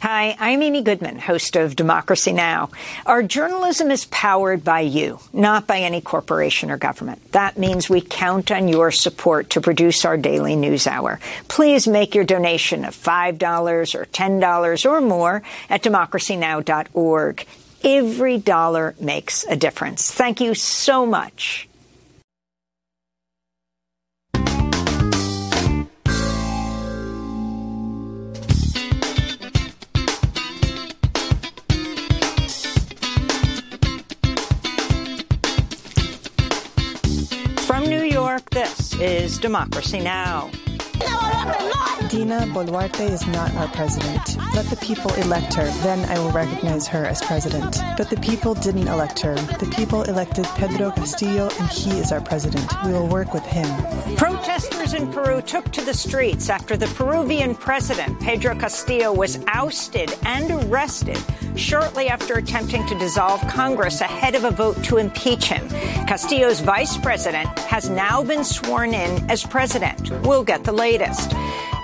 Hi, I'm Amy Goodman, host of Democracy Now! Our journalism is powered by you, not by any corporation or government. That means we count on your support to produce our daily news hour. Please make your donation of $5 or $10 or more at democracynow.org. Every dollar makes a difference. Thank you so much. This is Democracy Now! Dina Boluarte is not our president. Let the people elect her, then I will recognize her as president. But the people didn't elect her. The people elected Pedro Castillo, and he is our president. We will work with him. Protesters in Peru took to the streets after the Peruvian president, Pedro Castillo, was ousted and arrested shortly after attempting to dissolve Congress ahead of a vote to impeach him. Castillo's vice president has now been sworn in as president. We'll get the latest.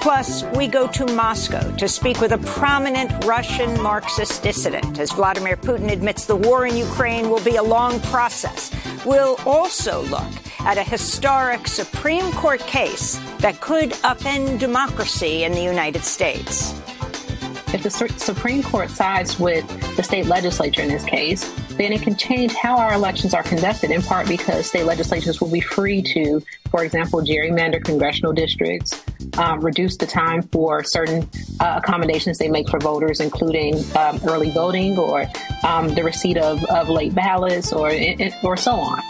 Plus, we go to Moscow to speak with a prominent Russian Marxist dissident as Vladimir Putin admits the war in Ukraine will be a long process. We'll also look at a historic Supreme Court case that could upend democracy in the United States. If the Supreme Court sides with the state legislature in this case, then it can change how our elections are conducted, in part because state legislatures will be free to, for example, gerrymander congressional districts, um, reduce the time for certain uh, accommodations they make for voters, including um, early voting or um, the receipt of, of late ballots or, or so on.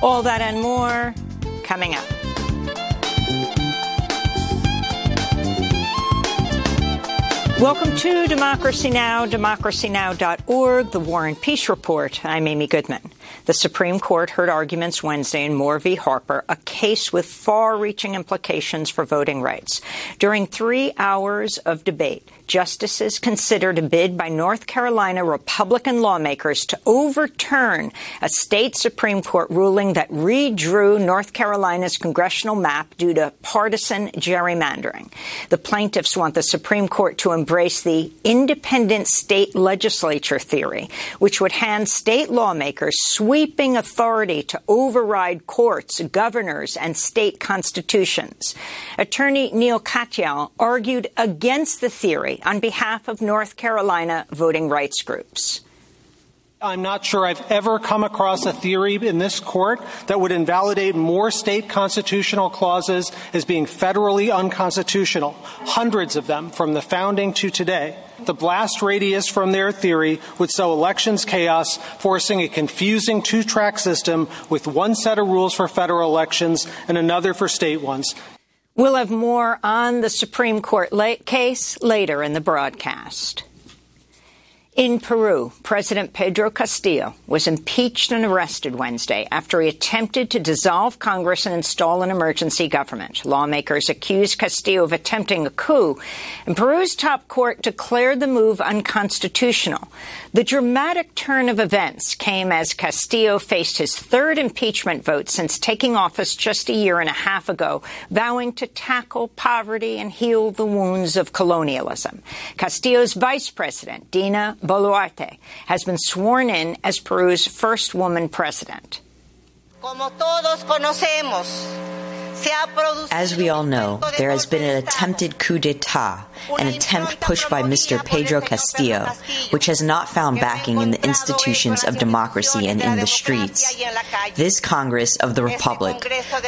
All that and more coming up. Welcome to Democracy Now!, democracynow.org, the War and Peace Report. I'm Amy Goodman. The Supreme Court heard arguments Wednesday in Moore v. Harper, a case with far-reaching implications for voting rights. During three hours of debate, justices considered a bid by North Carolina Republican lawmakers to overturn a state Supreme Court ruling that redrew North Carolina's congressional map due to partisan gerrymandering. The plaintiffs want the Supreme Court to embrace the independent state legislature theory, which would hand state lawmakers authority to override courts, governors, and state constitutions. Attorney Neil Katyal argued against the theory on behalf of North Carolina voting rights groups. I'm not sure I've ever come across a theory in this court that would invalidate more state constitutional clauses as being federally unconstitutional. Hundreds of them from the founding to today. The blast radius from their theory would sow elections chaos, forcing a confusing two track system with one set of rules for federal elections and another for state ones. We'll have more on the Supreme Court case later in the broadcast. In Peru, President Pedro Castillo was impeached and arrested Wednesday after he attempted to dissolve Congress and install an emergency government. Lawmakers accused Castillo of attempting a coup, and Peru's top court declared the move unconstitutional. The dramatic turn of events came as Castillo faced his third impeachment vote since taking office just a year and a half ago, vowing to tackle poverty and heal the wounds of colonialism. Castillo's vice president, Dina Boluarte, has been sworn in as Peru's first woman president. As we all know, there has been an attempted coup d'etat, an attempt pushed by Mr. Pedro Castillo, which has not found backing in the institutions of democracy and in the streets. This Congress of the Republic,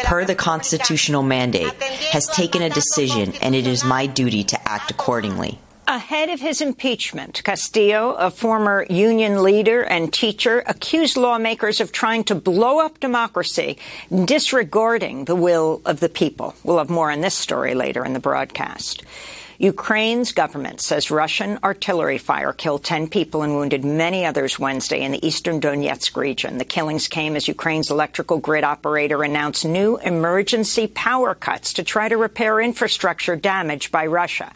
per the constitutional mandate, has taken a decision, and it is my duty to act accordingly. Ahead of his impeachment, Castillo, a former union leader and teacher, accused lawmakers of trying to blow up democracy, disregarding the will of the people. We'll have more on this story later in the broadcast. Ukraine's government says Russian artillery fire killed 10 people and wounded many others Wednesday in the eastern Donetsk region. The killings came as Ukraine's electrical grid operator announced new emergency power cuts to try to repair infrastructure damaged by Russia.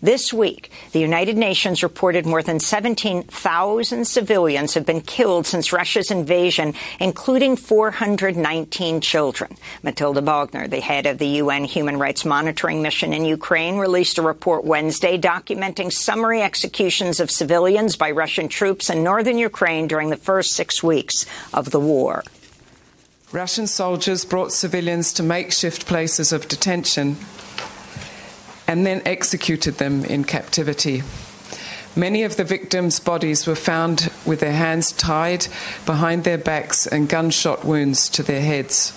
This week, the United Nations reported more than 17,000 civilians have been killed since Russia's invasion, including 419 children. Matilda Bogner, the head of the UN Human Rights Monitoring Mission in Ukraine, released a report report Wednesday documenting summary executions of civilians by Russian troops in northern Ukraine during the first six weeks of the war. Russian soldiers brought civilians to makeshift places of detention and then executed them in captivity. Many of the victims' bodies were found with their hands tied behind their backs and gunshot wounds to their heads.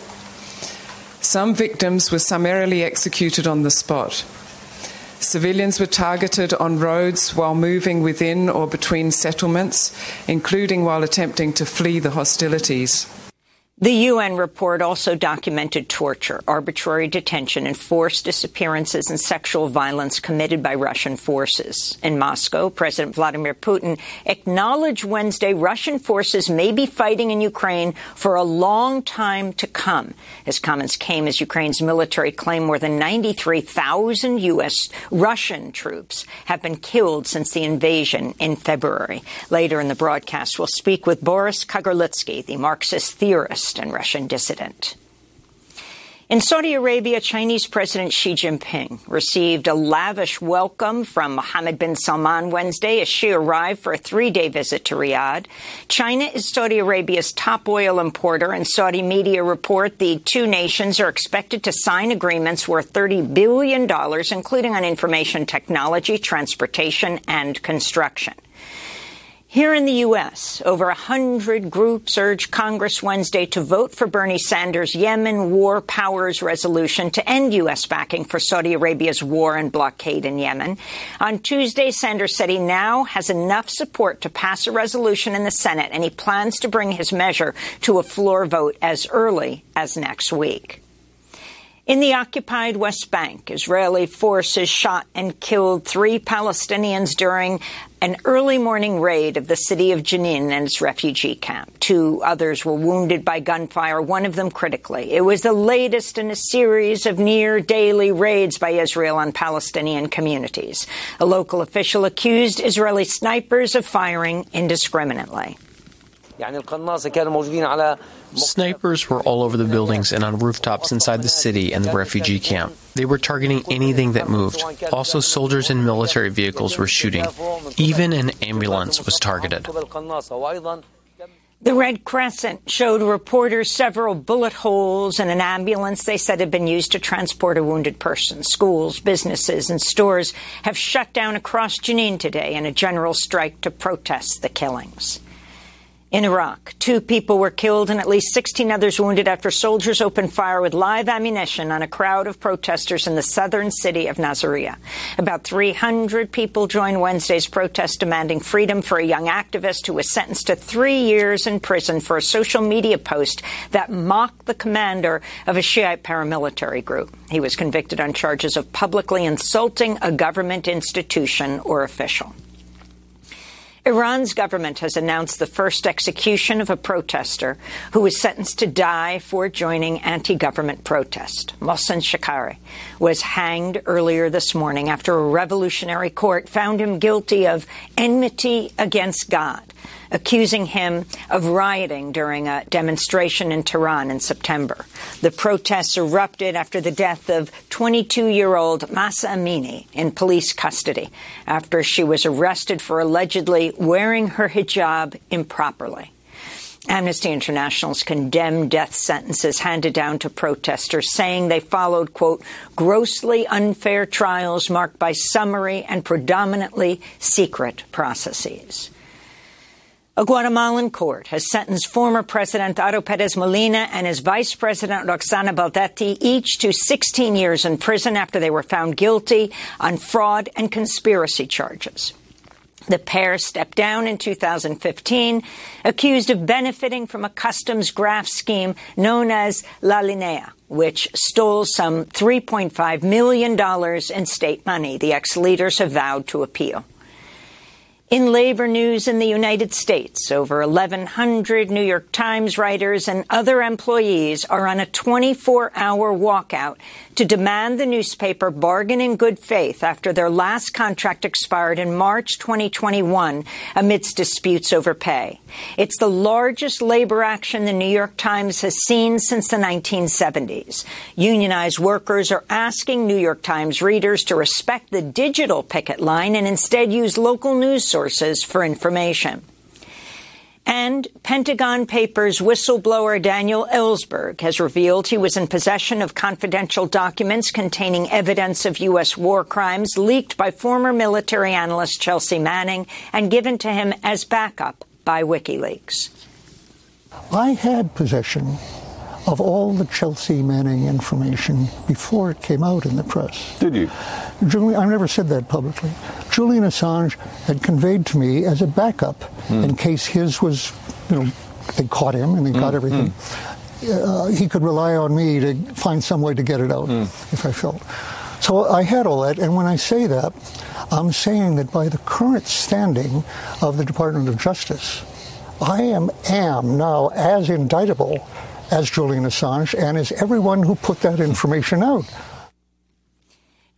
Some victims were summarily executed on the spot. Civilians were targeted on roads while moving within or between settlements, including while attempting to flee the hostilities. The UN report also documented torture, arbitrary detention, and forced disappearances and sexual violence committed by Russian forces. In Moscow, President Vladimir Putin acknowledged Wednesday Russian forces may be fighting in Ukraine for a long time to come. His comments came as Ukraine's military claimed more than 93,000 U.S. Russian troops have been killed since the invasion in February. Later in the broadcast, we'll speak with Boris Kagarlitsky, the Marxist theorist and Russian dissident. In Saudi Arabia, Chinese President Xi Jinping received a lavish welcome from Mohammed bin Salman Wednesday as Xi arrived for a three-day visit to Riyadh. China is Saudi Arabia's top oil importer, and Saudi media report the two nations are expected to sign agreements worth $30 billion, including on information technology, transportation, and construction. Here in the U.S., over 100 groups urged Congress Wednesday to vote for Bernie Sanders' Yemen War Powers Resolution to end U.S. backing for Saudi Arabia's war and blockade in Yemen. On Tuesday, Sanders said he now has enough support to pass a resolution in the Senate, and he plans to bring his measure to a floor vote as early as next week. In the occupied West Bank, Israeli forces shot and killed three Palestinians during an early morning raid of the city of Jenin and its refugee camp. Two others were wounded by gunfire, one of them critically. It was the latest in a series of near daily raids by Israel on Palestinian communities. A local official accused Israeli snipers of firing indiscriminately. Snipers were all over the buildings and on rooftops inside the city and the refugee camp. They were targeting anything that moved. Also, soldiers and military vehicles were shooting. Even an ambulance was targeted. The Red Crescent showed reporters several bullet holes in an ambulance they said had been used to transport a wounded person. Schools, businesses, and stores have shut down across Jenin today in a general strike to protest the killings. In Iraq, two people were killed and at least 16 others wounded after soldiers opened fire with live ammunition on a crowd of protesters in the southern city of Nasiriyah. About 300 people joined Wednesday's protest demanding freedom for a young activist who was sentenced to three years in prison for a social media post that mocked the commander of a Shiite paramilitary group. He was convicted on charges of publicly insulting a government institution or official. Iran's government has announced the first execution of a protester who was sentenced to die for joining anti-government protest. Mohsen Shekari was hanged earlier this morning after a revolutionary court found him guilty of enmity against God accusing him of rioting during a demonstration in Tehran in September. The protests erupted after the death of 22-year-old Mahsa Amini in police custody after she was arrested for allegedly wearing her hijab improperly. Amnesty International's condemned death sentences handed down to protesters, saying they followed, quote, grossly unfair trials marked by summary and predominantly secret processes. A Guatemalan court has sentenced former President Otto Perez Molina and his vice president Roxana Baldetti each to 16 years in prison after they were found guilty on fraud and conspiracy charges. The pair stepped down in 2015, accused of benefiting from a customs graft scheme known as La Linea, which stole some $3.5 million in state money. The ex-leaders have vowed to appeal. In labor news in the United States, over 1,100 New York Times writers and other employees are on a 24 hour walkout to demand the newspaper bargain in good faith after their last contract expired in March 2021 amidst disputes over pay. It's the largest labor action the New York Times has seen since the 1970s. Unionized workers are asking New York Times readers to respect the digital picket line and instead use local news sources for information. And Pentagon Papers whistleblower Daniel Ellsberg has revealed he was in possession of confidential documents containing evidence of U.S. war crimes leaked by former military analyst Chelsea Manning and given to him as backup by WikiLeaks. I had possession of all the Chelsea Manning information before it came out in the press. Did you? Julian, I've never said that publicly. Julian Assange had conveyed to me as a backup mm. in case his was, you know, they caught him and they mm. got everything. Mm. Uh, he could rely on me to find some way to get it out hmm. if I felt. So I had all that, and when I say that, I'm saying that by the current standing of the Department of Justice, I am, am now as indictable as Julian Assange and as everyone who put that information out.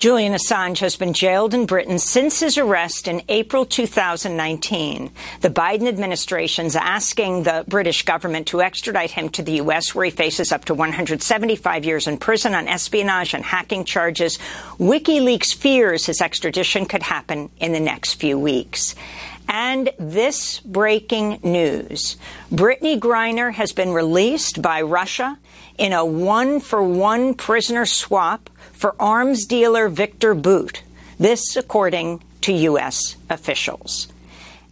Julian Assange has been jailed in Britain since his arrest in April 2019. The Biden administration's asking the British government to extradite him to the U.S., where he faces up to 175 years in prison on espionage and hacking charges. WikiLeaks fears his extradition could happen in the next few weeks. And this breaking news Brittney Griner has been released by Russia in a one for one prisoner swap for arms dealer Victor Bout. This, according to U.S. officials.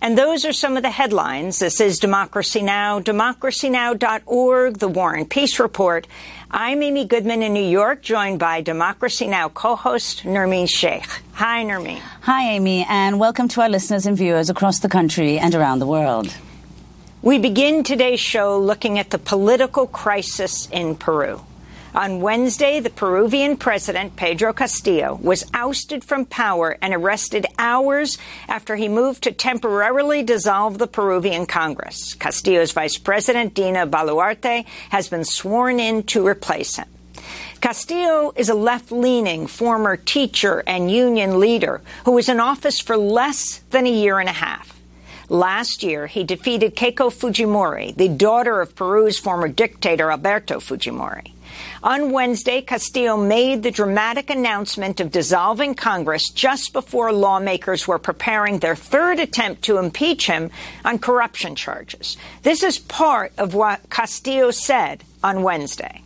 And those are some of the headlines. This is Democracy Now!, democracynow.org, The War and Peace Report. I'm Amy Goodman in New York, joined by Democracy Now! co-host Nermeen Sheikh. Hi, Nermeen. Hi, Amy, and welcome to our listeners and viewers across the country and around the world. We begin today's show looking at the political crisis in Peru. On Wednesday, the Peruvian president, Pedro Castillo, was ousted from power and arrested hours after he moved to temporarily dissolve the Peruvian Congress. Castillo's vice president, Dina Boluarte, has been sworn in to replace him. Castillo is a left leaning former teacher and union leader who was in office for less than a year and a half. Last year, he defeated Keiko Fujimori, the daughter of Peru's former dictator Alberto Fujimori. On Wednesday, Castillo made the dramatic announcement of dissolving Congress just before lawmakers were preparing their third attempt to impeach him on corruption charges. This is part of what Castillo said on Wednesday.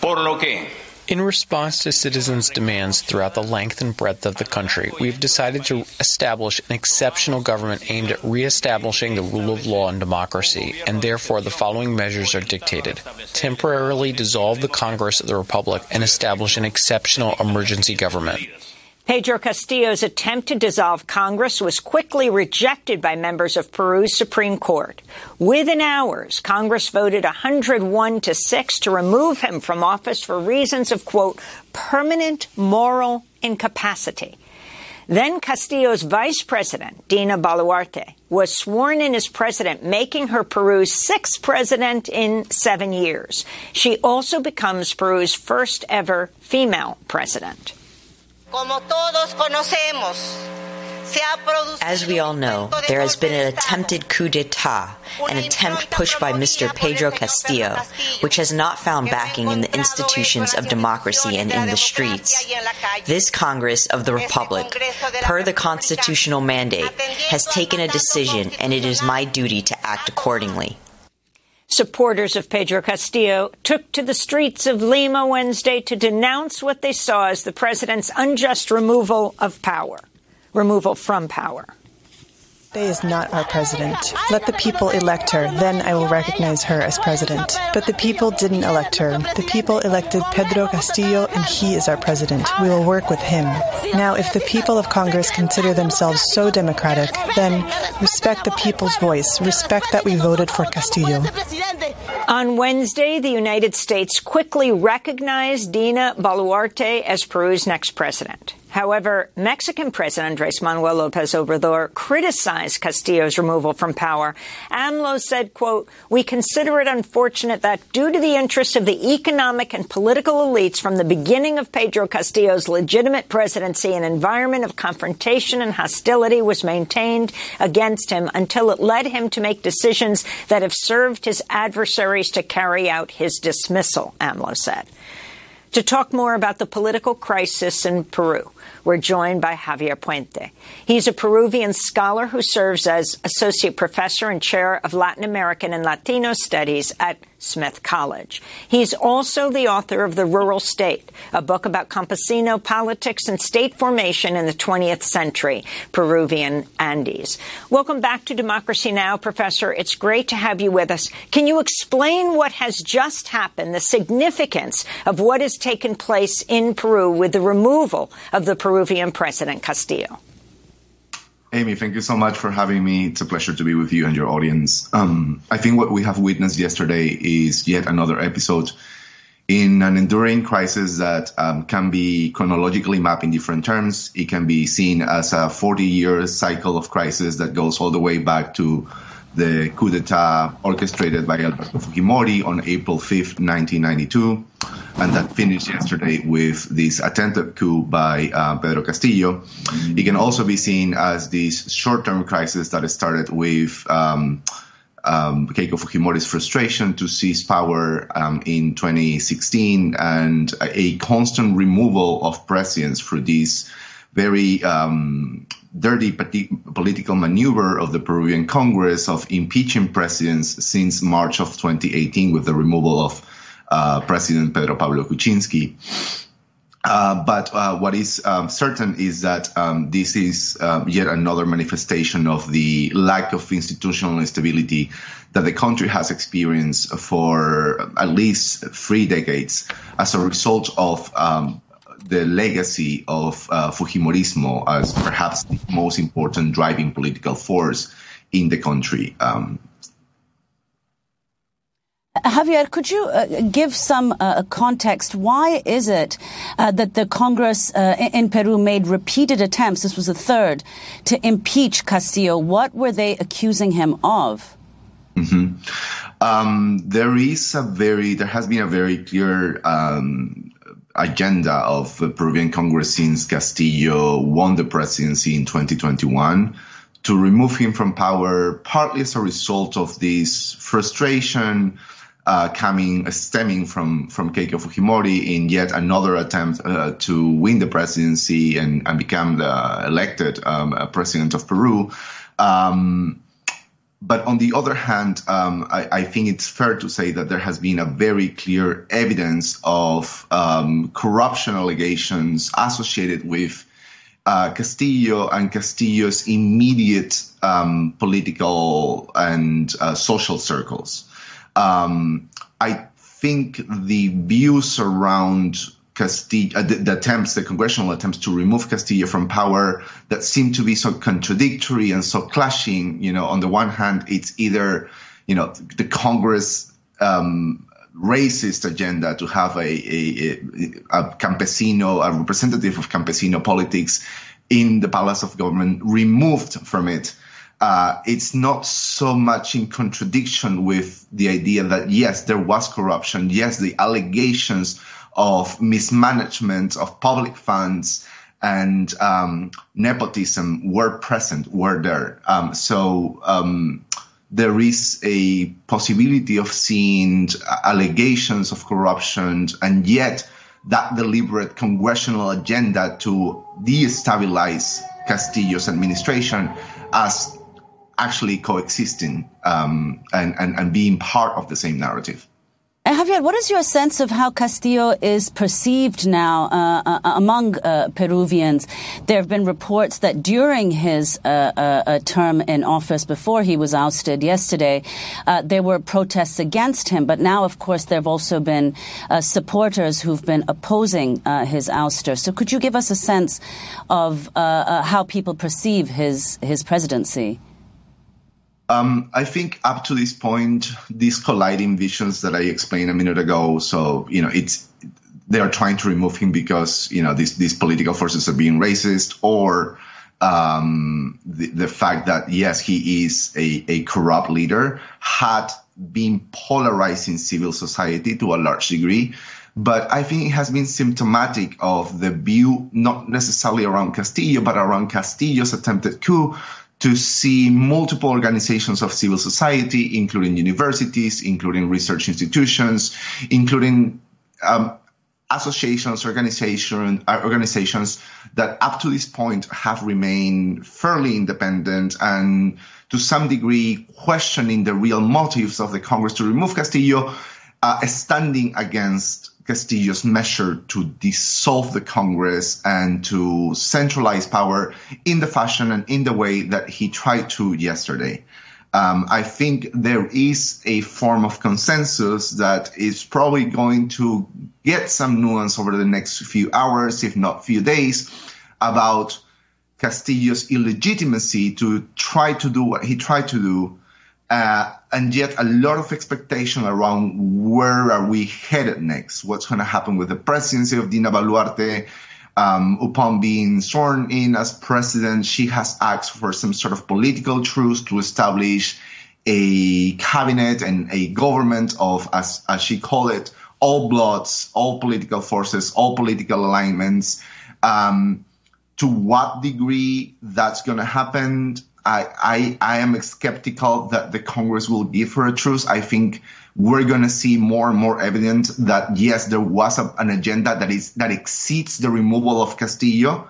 Por lo que in response to citizens' demands throughout the length and breadth of the country, we've decided to establish an exceptional government aimed at reestablishing the rule of law and democracy, and therefore the following measures are dictated. Temporarily dissolve the Congress of the Republic and establish an exceptional emergency government. Pedro Castillo's attempt to dissolve Congress was quickly rejected by members of Peru's Supreme Court. Within hours, Congress voted 101 to 6 to remove him from office for reasons of, quote, permanent moral incapacity. Then Castillo's vice president, Dina Boluarte, was sworn in as president, making her Peru's sixth president in seven years. She also becomes Peru's first ever female president. As we all know, there has been an attempted coup d'etat, an attempt pushed by Mr. Pedro Castillo, which has not found backing in the institutions of democracy and in the streets. This Congress of the Republic, per the constitutional mandate, has taken a decision, and it is my duty to act accordingly. Supporters of Pedro Castillo took to the streets of Lima Wednesday to denounce what they saw as the president's unjust removal of power, removal from power is not our president. Let the people elect her, then I will recognize her as president. But the people didn't elect her. The people elected Pedro Castillo, and he is our president. We will work with him. Now, if the people of Congress consider themselves so democratic, then respect the people's voice. Respect that we voted for Castillo. On Wednesday, the United States quickly recognized Dina Boluarte as Peru's next president. However, Mexican President Andres Manuel Lopez Obrador criticized Castillo's removal from power. AMLO said, quote, we consider it unfortunate that due to the interests of the economic and political elites from the beginning of Pedro Castillo's legitimate presidency, an environment of confrontation and hostility was maintained against him until it led him to make decisions that have served his adversaries to carry out his dismissal, AMLO said. To talk more about the political crisis in Peru, we're joined by Javier Puente. He's a Peruvian scholar who serves as associate professor and chair of Latin American and Latino studies at Smith College. He's also the author of The Rural State, a book about campesino politics and state formation in the 20th century, Peruvian Andes. Welcome back to Democracy Now!, Professor. It's great to have you with us. Can you explain what has just happened, the significance of what has taken place in Peru with the removal of the Peruvian President Castillo? Amy, thank you so much for having me. It's a pleasure to be with you and your audience. Um, I think what we have witnessed yesterday is yet another episode in an enduring crisis that um, can be chronologically mapped in different terms. It can be seen as a 40 year cycle of crisis that goes all the way back to the coup d'etat orchestrated by Alberto Fujimori on April 5th, 1992, and that finished yesterday with this attempted coup by uh, Pedro Castillo. It can also be seen as this short-term crisis that started with um, um, Keiko Fujimori's frustration to seize power um, in 2016 and a constant removal of presidents for this very um, dirty political maneuver of the Peruvian Congress of impeaching presidents since March of 2018 with the removal of uh, President Pedro Pablo Kuczynski. Uh, but uh, what is um, certain is that um, this is um, yet another manifestation of the lack of institutional stability that the country has experienced for at least three decades as a result of um, the legacy of uh, Fujimorismo as perhaps the most important driving political force in the country. Um, Javier, could you uh, give some uh, context? Why is it uh, that the Congress uh, in Peru made repeated attempts, this was the third, to impeach Castillo? What were they accusing him of? Mm-hmm. Um, there is a very, there has been a very clear um, agenda of the Peruvian Congress since Castillo won the presidency in 2021 to remove him from power, partly as a result of this frustration uh, coming stemming from from Keiko Fujimori in yet another attempt uh, to win the presidency and, and become the elected um, president of Peru. Um, but on the other hand, um, I, I, think it's fair to say that there has been a very clear evidence of um, corruption allegations associated with uh, Castillo and Castillo's immediate um, political and uh, social circles. Um, I think the views around Castillo, uh, the, the, attempts, the congressional attempts to remove Castillo from power that seem to be so contradictory and so clashing. You know, on the one hand, it's either, you know, the Congress um, racist agenda to have a, a, a, campesino, a representative of campesino politics in the Palace of Government removed from it. Uh, it's not so much in contradiction with the idea that yes, there was corruption. Yes, the allegations of mismanagement of public funds and um, nepotism were present, were there. Um, so um, there is a possibility of seeing allegations of corruption, and yet that deliberate congressional agenda to destabilize Castillo's administration as actually coexisting um, and, and, and being part of the same narrative. And Javier, what is your sense of how Castillo is perceived now uh, uh, among uh, Peruvians? There have been reports that during his uh, uh, uh, term in office, before he was ousted yesterday, there were protests against him. But now, of course, there have also been supporters who've been opposing his ouster. So, could you give us a sense of how people perceive his his presidency? Um, I think up to this point, these colliding visions that I explained a minute ago. So you know, it's they are trying to remove him because you know these these political forces are being racist, or um, the, the fact that yes, he is a, a corrupt leader had been polarizing civil society to a large degree. But I think it has been symptomatic of the view, not necessarily around Castillo, but around Castillo's attempted coup to see multiple organizations of civil society, including universities, including research institutions, including um, associations, organization, uh, organizations that up to this point have remained fairly independent and to some degree questioning the real motives of the Congress to remove Castillo, uh, standing against Castillo's measure to dissolve the Congress and to centralize power in the fashion and in the way that he tried to yesterday. Um, I think there is a form of consensus that is probably going to get some nuance over the next few hours, if not few days, about Castillo's illegitimacy to try to do what he tried to do, uh, and yet a lot of expectation around where are we headed next? What's going to happen with the presidency of Dina Boluarte? Um, upon being sworn in as president, she has asked for some sort of political truce to establish a cabinet and a government of, as, as she called it, all bloods, all political forces, all political alignments. Um, to what degree that's going to happen, I, I, I am skeptical that the Congress will give her a truce. I think we're going to see more and more evidence that yes, there was a, an agenda that is that exceeds the removal of Castillo,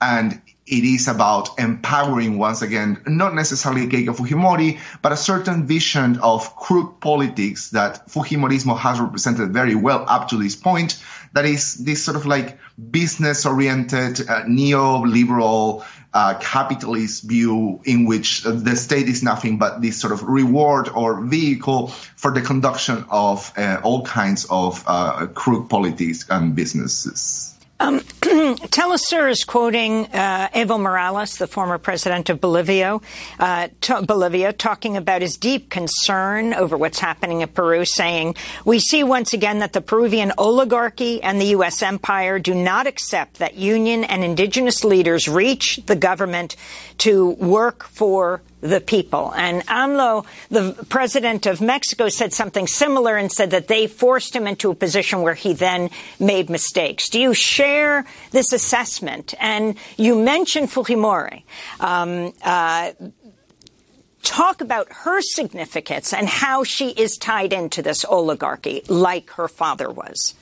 and it is about empowering once again, not necessarily Keiko Fujimori, but a certain vision of crook politics that Fujimorismo has represented very well up to this point. That is this sort of like business oriented, uh, neoliberal, uh, capitalist view in which the state is nothing but this sort of reward or vehicle for the conduction of uh, all kinds of uh, crook politics and businesses. Um, Telesur is quoting uh, Evo Morales, the former president of Bolivia, uh, Bolivia, talking about his deep concern over what's happening in Peru, saying, We see once again that the Peruvian oligarchy and the U.S. empire do not accept that union and indigenous leaders reach the government to work for the people. And AMLO, the president of Mexico, said something similar and said that they forced him into a position where he then made mistakes. Do you share this assessment? And you mentioned Fujimori. Um, uh, talk about her significance and how she is tied into this oligarchy like her father was.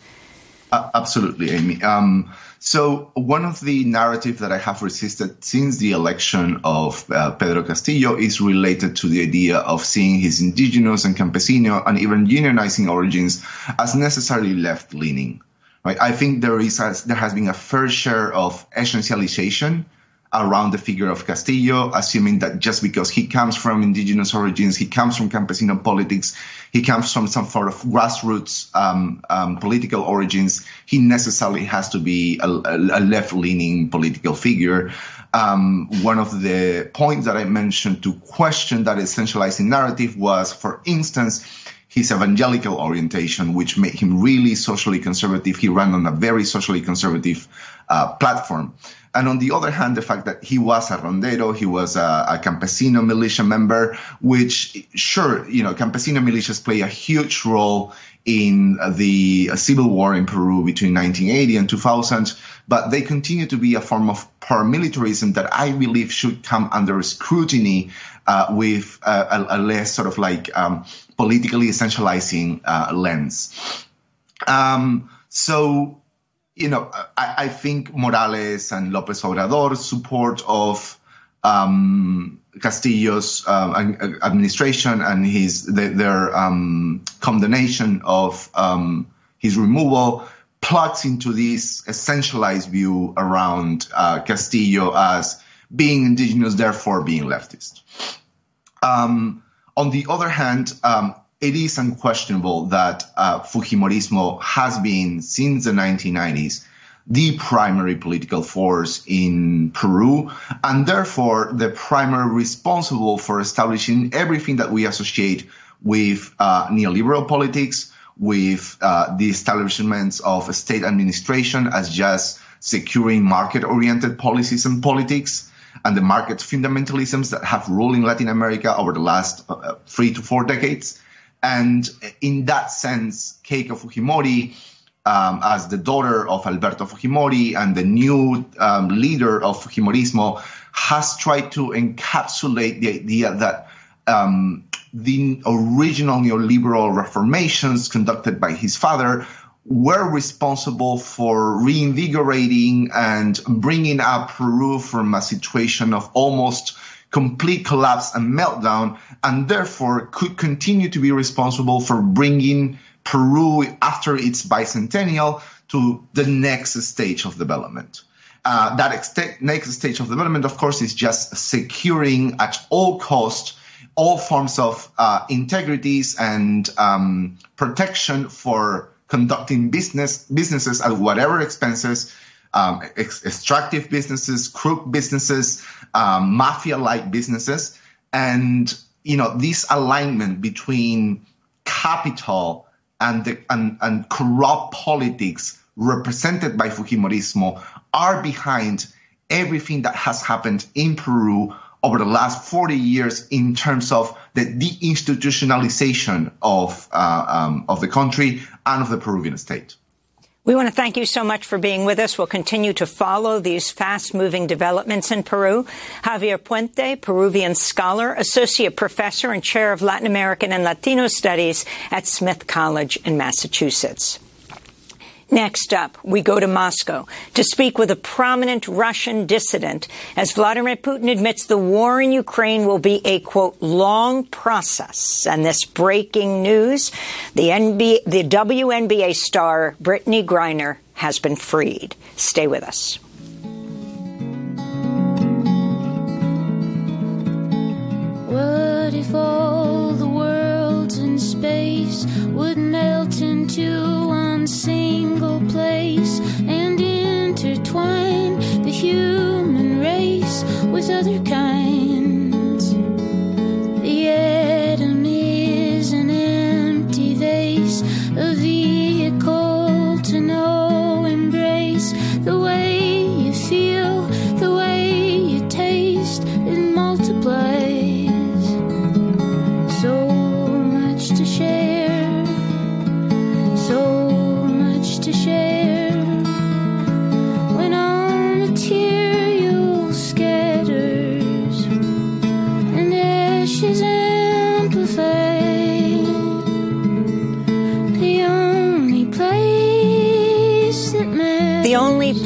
Uh, absolutely, Amy. Um, so one of the narratives that I have resisted since the election of uh, Pedro Castillo is related to the idea of seeing his indigenous and campesino and even unionizing origins as necessarily left leaning. Right? I think there is a, there has been a fair share of essentialization around the figure of Castillo, assuming that just because he comes from indigenous origins, he comes from campesino politics, he comes from some sort of grassroots um, um, political origins, he necessarily has to be a, a left-leaning political figure. Um, one of the points that I mentioned to question that essentializing narrative was, for instance, his evangelical orientation, which made him really socially conservative. He ran on a very socially conservative uh, platform. And on the other hand, the fact that he was a rondero, he was a, a, campesino militia member, which sure, you know, campesino militias play a huge role in the civil war in Peru between 1980 and 2000, but they continue to be a form of paramilitarism that I believe should come under scrutiny uh, with a, a, less sort of like um, politically essentializing uh, lens. Um, so you know, I, I, think Morales and Lopez Obrador's support of um, Castillo's uh, administration and his their um, condemnation of um, his removal plugs into this essentialized view around uh, Castillo as being indigenous, therefore being leftist. Um, on the other hand, um, it is unquestionable that uh, Fujimorismo has been, since the 1990s, the primary political force in Peru, and therefore the primary responsible for establishing everything that we associate with uh, neoliberal politics, with uh, the establishments of state administration as just securing market oriented policies and politics and the market fundamentalisms that have ruled in Latin America over the last uh, three to four decades. And in that sense, Keiko Fujimori, um, as the daughter of Alberto Fujimori and the new um, leader of Fujimorismo, has tried to encapsulate the idea that um, the original neoliberal reformations conducted by his father were responsible for reinvigorating and bringing up Peru from a situation of almost complete collapse and meltdown, and therefore could continue to be responsible for bringing Peru after its bicentennial to the next stage of development. Uh, that ex- next stage of development, of course, is just securing at all cost all forms of uh, integrities and um, protection for conducting business businesses at whatever expenses, um, ex- extractive businesses, crook businesses, um, mafia-like businesses, and you know this alignment between capital and the and, and corrupt politics represented by Fujimorismo are behind everything that has happened in Peru over the last 40 years in terms of the deinstitutionalization of, uh, um, of the country and of the Peruvian state. We want to thank you so much for being with us. We'll continue to follow these fast moving developments in Peru. Javier Puente, Peruvian scholar, associate professor and chair of Latin American and Latino studies at Smith College in Massachusetts. Next up, we go to Moscow to speak with a prominent Russian dissident as Vladimir Putin admits the war in Ukraine will be a quote long process. And this breaking news, the NBA, the WNBA star Brittney Griner has been freed. Stay with us. What if all the space would melt into one single place and intertwine the human race with other kinds?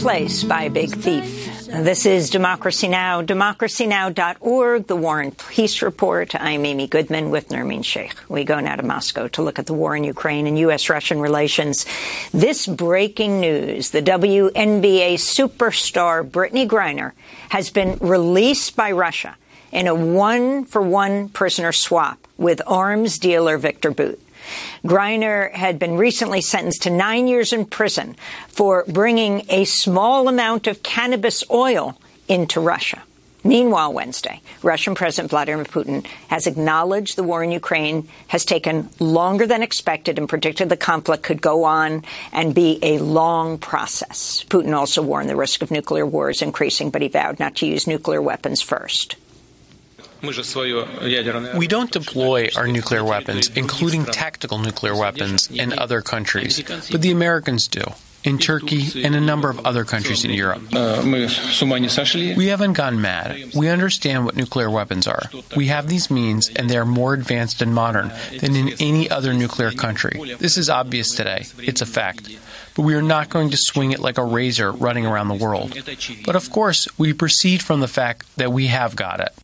Place by Big Thief. This is Democracy Now!, democracynow.org, the War and Peace Report. I'm Amy Goodman with Nermeen Sheikh. We go now to Moscow to look at the war in Ukraine and U.S.-Russian relations. This breaking news, the WNBA superstar Brittney Griner has been released by Russia in a one-for-one prisoner swap with arms dealer Victor Bout. Griner had been recently sentenced to nine years in prison for bringing a small amount of cannabis oil into Russia. Meanwhile, Wednesday, Russian President Vladimir Putin has acknowledged the war in Ukraine has taken longer than expected and predicted the conflict could go on and be a long process. Putin also warned the risk of nuclear war is increasing, but he vowed not to use nuclear weapons first. We don't deploy our nuclear weapons, including tactical nuclear weapons, in other countries, but the Americans do. In Turkey and a number of other countries in Europe. We haven't gone mad. We understand what nuclear weapons are. We have these means, and they are more advanced and modern than in any other nuclear country. This is obvious today. It's a fact. But we are not going to swing it like a razor running around the world. But of course, we proceed from the fact that we have got it.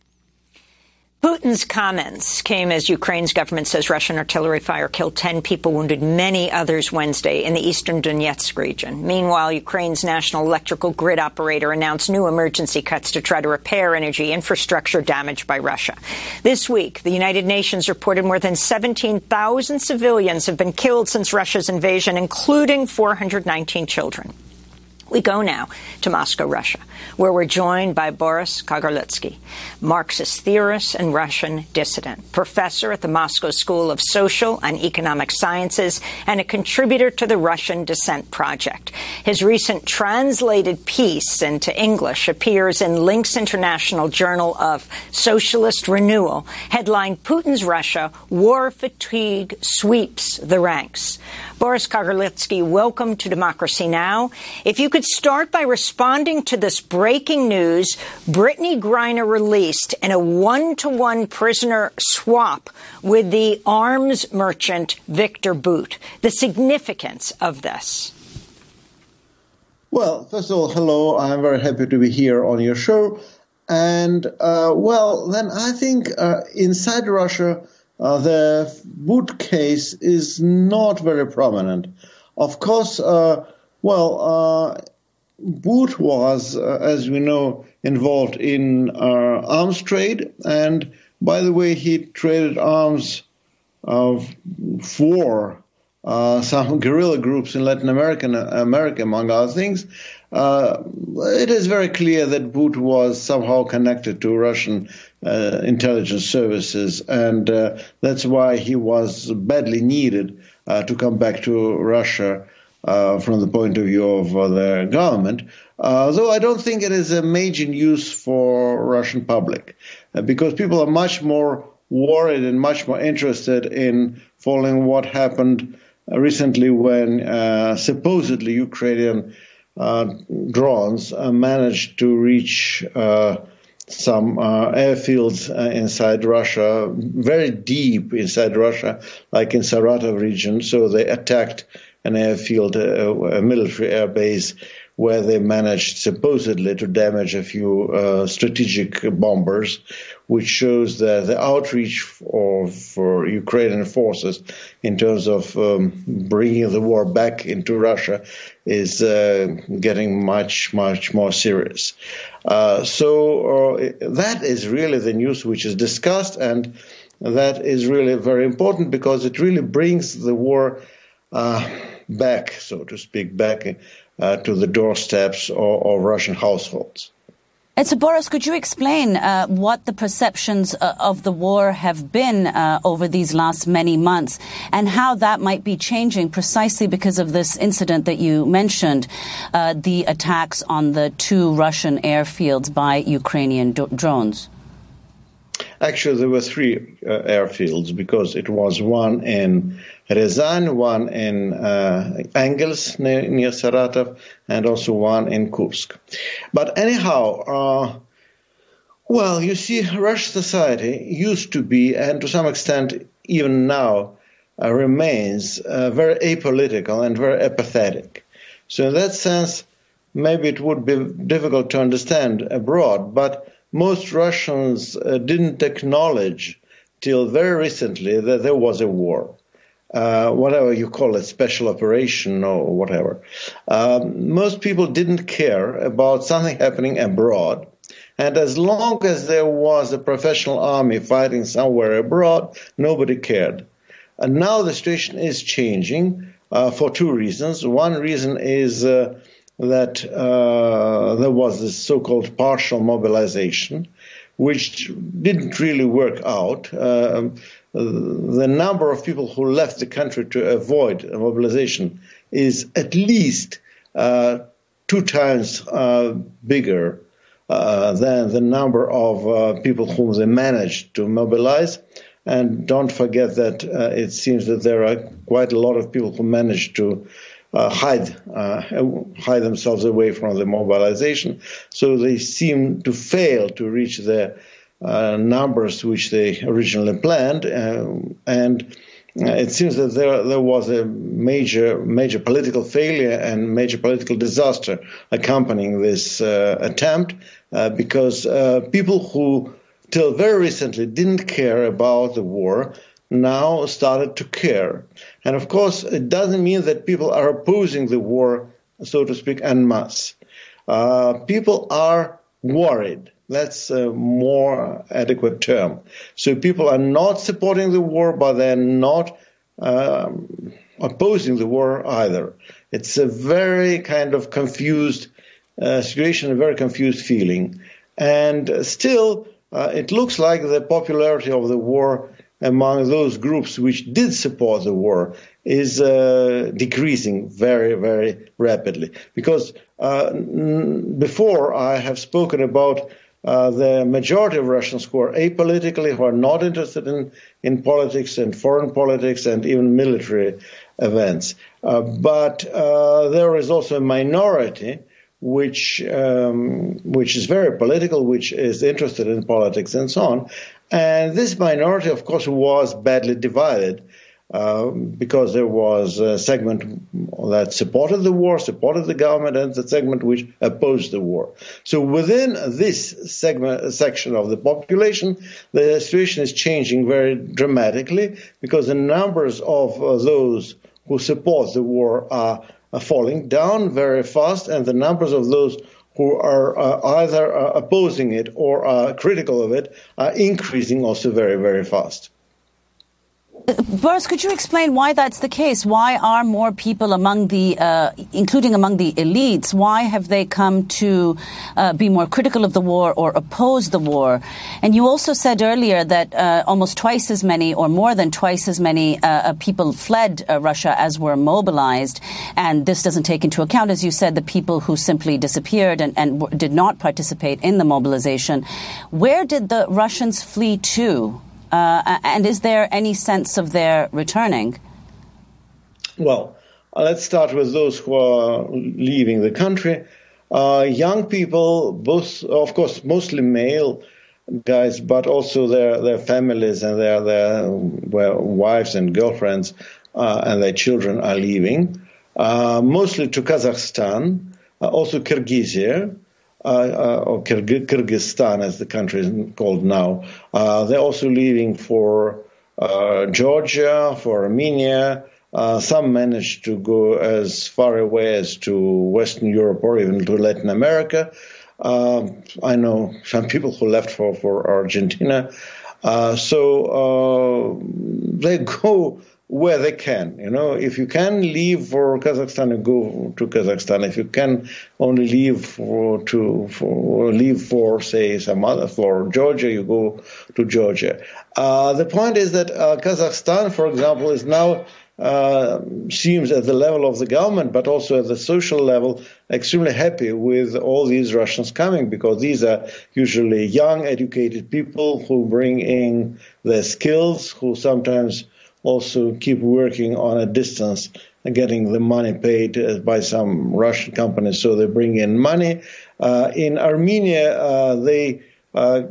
Putin's comments came as Ukraine's government says Russian artillery fire killed 10 people, wounded many others Wednesday in the eastern Donetsk region. Meanwhile, Ukraine's national electrical grid operator announced new emergency cuts to try to repair energy infrastructure damaged by Russia. This week, the United Nations reported more than 17,000 civilians have been killed since Russia's invasion, including 419 children. We go now to Moscow, Russia, where we're joined by Boris Kagarlitsky, Marxist theorist and Russian dissident, professor at the Moscow School of Social and Economic Sciences, and a contributor to the Russian Dissent Project. His recent translated piece into English appears in Links International Journal of Socialist Renewal, headlined Putin's Russia, War Fatigue Sweeps the Ranks. Boris Kagarlitsky, welcome to Democracy Now! If you could start by responding to this breaking news Brittney Griner released in a one to one prisoner swap with the arms merchant Victor Bout, the significance of this. Well, first of all, hello. I'm very happy to be here on your show. And, uh, well, then I think uh, inside Russia, uh, the Bout case is not very prominent. Of course, uh, well, Bout was, uh, as we know, involved in uh, arms trade, and by the way, he traded arms for uh, some guerrilla groups in Latin American America, among other things. Uh, it is very clear that Bout was somehow connected to Russian uh, intelligence services, and that's why he was badly needed to come back to Russia uh, from the point of view of the government. though I don't think it is a major news for Russian public, because people are much more worried and much more interested in following what happened recently when supposedly Ukrainian uh, drones uh, managed to reach uh, some airfields inside Russia, very deep inside Russia, like in Saratov region. So they attacked an airfield, a military air base, where they managed supposedly to damage a few uh, strategic bombers, which shows that the outreach of for Ukrainian forces in terms of um, bringing the war back into Russia is uh, getting much, much more serious. Uh, so uh, that is really the news which is discussed, and that is really very important because it really brings the war uh, back, so to speak, back uh, to the doorsteps of, of Russian households. And so, Boris, could you explain uh, what the perceptions uh, of the war have been uh, over these last many months and how that might be changing precisely because of this incident that you mentioned, uh, the attacks on the two Russian airfields by Ukrainian do- drones? Actually, there were three uh, airfields because it was one in Ryazan, one in uh, near, near, Saratov, and also one in Kursk. But anyhow, uh, well, you see, Russian society used to be, and to some extent even now, uh, remains uh, very apolitical and very apathetic. So in that sense, maybe it would be difficult to understand abroad, but most Russians uh, didn't acknowledge till very recently that there was a war. Uh, whatever you call it, special operation or whatever. Um, most people didn't care about something happening abroad. And as long as there was a professional army fighting somewhere abroad, nobody cared. And now the situation is changing uh, for two reasons. One reason is uh, that uh, there was this so-called partial mobilization, which didn't really work out. Uh, the number of people who left the country to avoid mobilization is at least uh, two times uh, bigger uh, than the number of uh, people whom they managed to mobilize. And don't forget that it seems that there are quite a lot of people who managed to uh, hide uh, hide themselves away from the mobilization. So they seem to fail to reach the uh, numbers which they originally planned, uh, and it seems that there there was a major major political failure and major political disaster accompanying this uh, attempt uh, because people who till very recently didn't care about the war now started to care. And of course, it doesn't mean that people are opposing the war, so to speak, en masse. Uh, people are worried. That's a more adequate term. So people are not supporting the war, but they're not um, opposing the war either. It's a very kind of confused uh, situation, a very confused feeling. And still, uh, it looks like the popularity of the war among those groups which did support the war is uh, decreasing very, very rapidly. Because uh, n- before I have spoken about uh, the majority of Russians who are apolitically, who are not interested in, in politics and foreign politics and even military events. Uh, but uh, there is also a minority which um, which is very political, which is interested in politics and so on. And this minority, of course, was badly divided uh, because there was a segment that supported the war, supported the government, and the segment which opposed the war. So within this segment section of the population, the situation is changing very dramatically because the numbers of uh, those who support the war are, are, falling down very fast, and the numbers of those who are uh, either uh, opposing it or are critical of it are increasing also very, very fast. Boris, could you explain why that's the case? Why are more people among the, uh, including among the elites, why have they come to uh, be more critical of the war or oppose the war? And you also said earlier that uh, almost twice as many, or more than twice as many, uh, uh, people fled uh, Russia as were mobilized. And this doesn't take into account, as you said, the people who simply disappeared and, and did not participate in the mobilization. Where did the Russians flee to? Uh, and is there any sense of their returning? Well, uh, let's start with those who are leaving the country. Uh, young people, both, of course, mostly male guys, but also their, their families and their, their wives and girlfriends uh, and their children are leaving, uh, mostly to Kazakhstan, uh, also Kyrgyzia, uh, Uh, uh, or Kyrgyzstan, as the country is called now. Uh, they're also leaving for uh, Georgia, for Armenia. some managed to go as far away as to Western Europe or even to Latin America. Um, I know some people who left for, for Argentina. so they go where they can. You know, if you can leave for Kazakhstan, you go to Kazakhstan. If you can only leave for to for leave for say some other for Georgia, you go to Georgia. Uh, the point is that uh, Kazakhstan, for example, is now. Uh, seems at the level of the government, but also at the social level, extremely happy with all these Russians coming because these are usually young, educated people who bring in their skills, who sometimes also keep working on a distance and getting the money paid uh, by some Russian companies. So they bring in money. Uh, in Armenia, uh, they uh,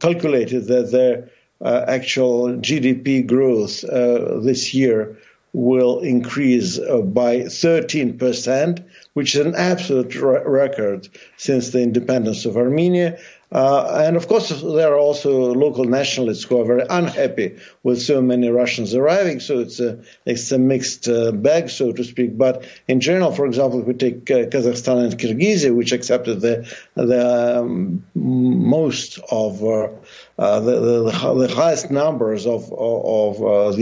calculated that their uh, actual GDP growth uh, this year will increase by 13%, which is an absolute record since the independence of Armenia. Uh, and of course, there are also local nationalists who are very unhappy with so many Russians arriving. So it's a it's a mixed uh, bag, so to speak. But in general, for example, if we take uh, Kazakhstan and Kyrgyzia, which accepted the the um, most of uh, uh, the, the, the highest numbers of of, of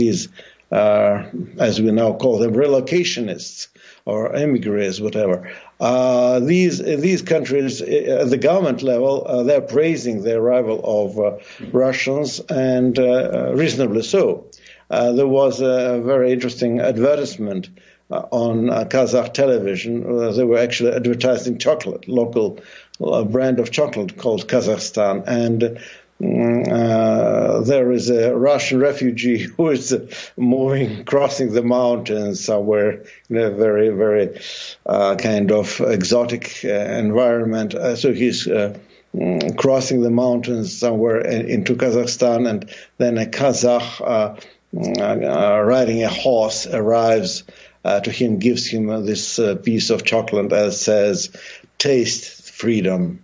uh, as we now call them, relocationists or emigres, whatever. Uh, these these countries uh, at the government level uh, they're praising the arrival of uh, Russians and uh, reasonably so. There was a very interesting advertisement on Kazakh television. they were actually advertising chocolate, local brand of chocolate called Kazakhstan, and uh, there is a Russian refugee who is moving, crossing the mountains somewhere in a very, very uh, kind of exotic uh, environment. Uh, so he's uh, mm, crossing the mountains somewhere in, into Kazakhstan, and then a Kazakh mm, riding a horse arrives to him, gives him this piece of chocolate and says, "Taste freedom."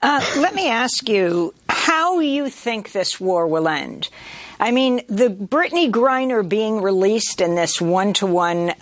Uh, let me ask you how you think this war will end. I mean, the Brittney Griner being released in this one to one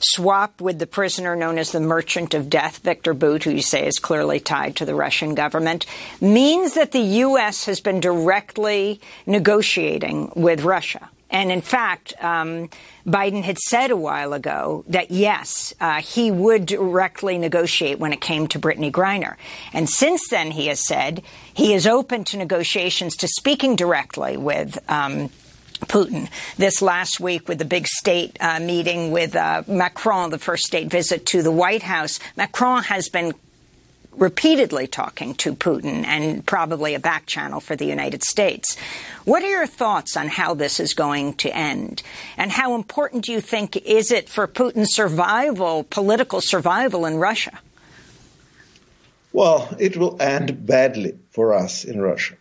swap with the prisoner known as the Merchant of Death, Victor Bout, who you say is clearly tied to the Russian government, means that the U.S. has been directly negotiating with Russia. And in fact, um, Biden had said a while ago that yes, uh, he would directly negotiate when it came to Brittney Griner. And since then, he has said he is open to negotiations to speaking directly with. Um, Putin this last week with the big state uh, meeting with uh, Macron, the first state visit to the White House. Macron has been repeatedly talking to Putin and probably a back channel for the United States. What are your thoughts on how this is going to end? And how important do you think is it for Putin's survival, political survival in Russia? Well, it will end badly for us in Russia.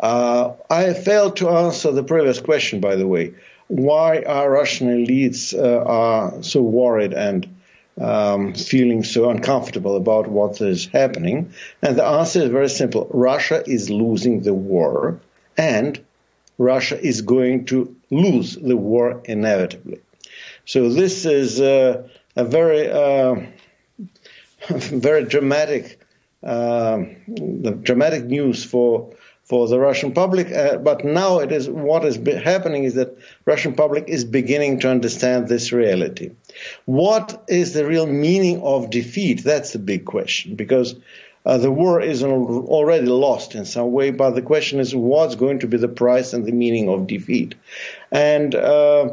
Uh, I failed to answer the previous question, by the way. Why are Russian elites uh, are so worried and um, feeling so uncomfortable about what is happening? And the answer is very simple. Russia is losing the war, and Russia is going to lose the war inevitably. So this is uh, a very, uh, very dramatic, uh, dramatic news for for the Russian public. Uh, but now it is what is happening is that Russian public is beginning to understand this reality. What is the real meaning of defeat? That's the big question because. Uh, the war is already lost in some way, but the question is what's going to be the price and the meaning of defeat? And, uh,